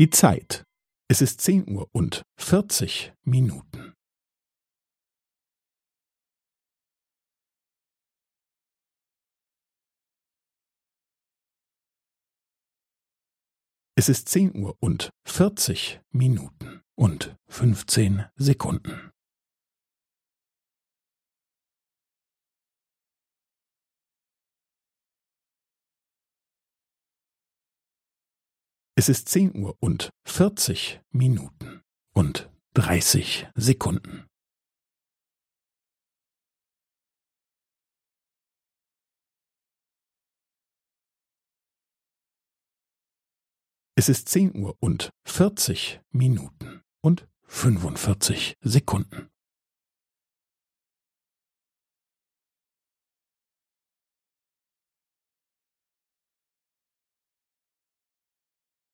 Die Zeit. Es ist zehn Uhr und vierzig Minuten. Es ist zehn Uhr und vierzig Minuten und fünfzehn Sekunden. Es ist zehn Uhr und vierzig Minuten und dreißig Sekunden. Es ist zehn Uhr und vierzig Minuten und fünfundvierzig Sekunden.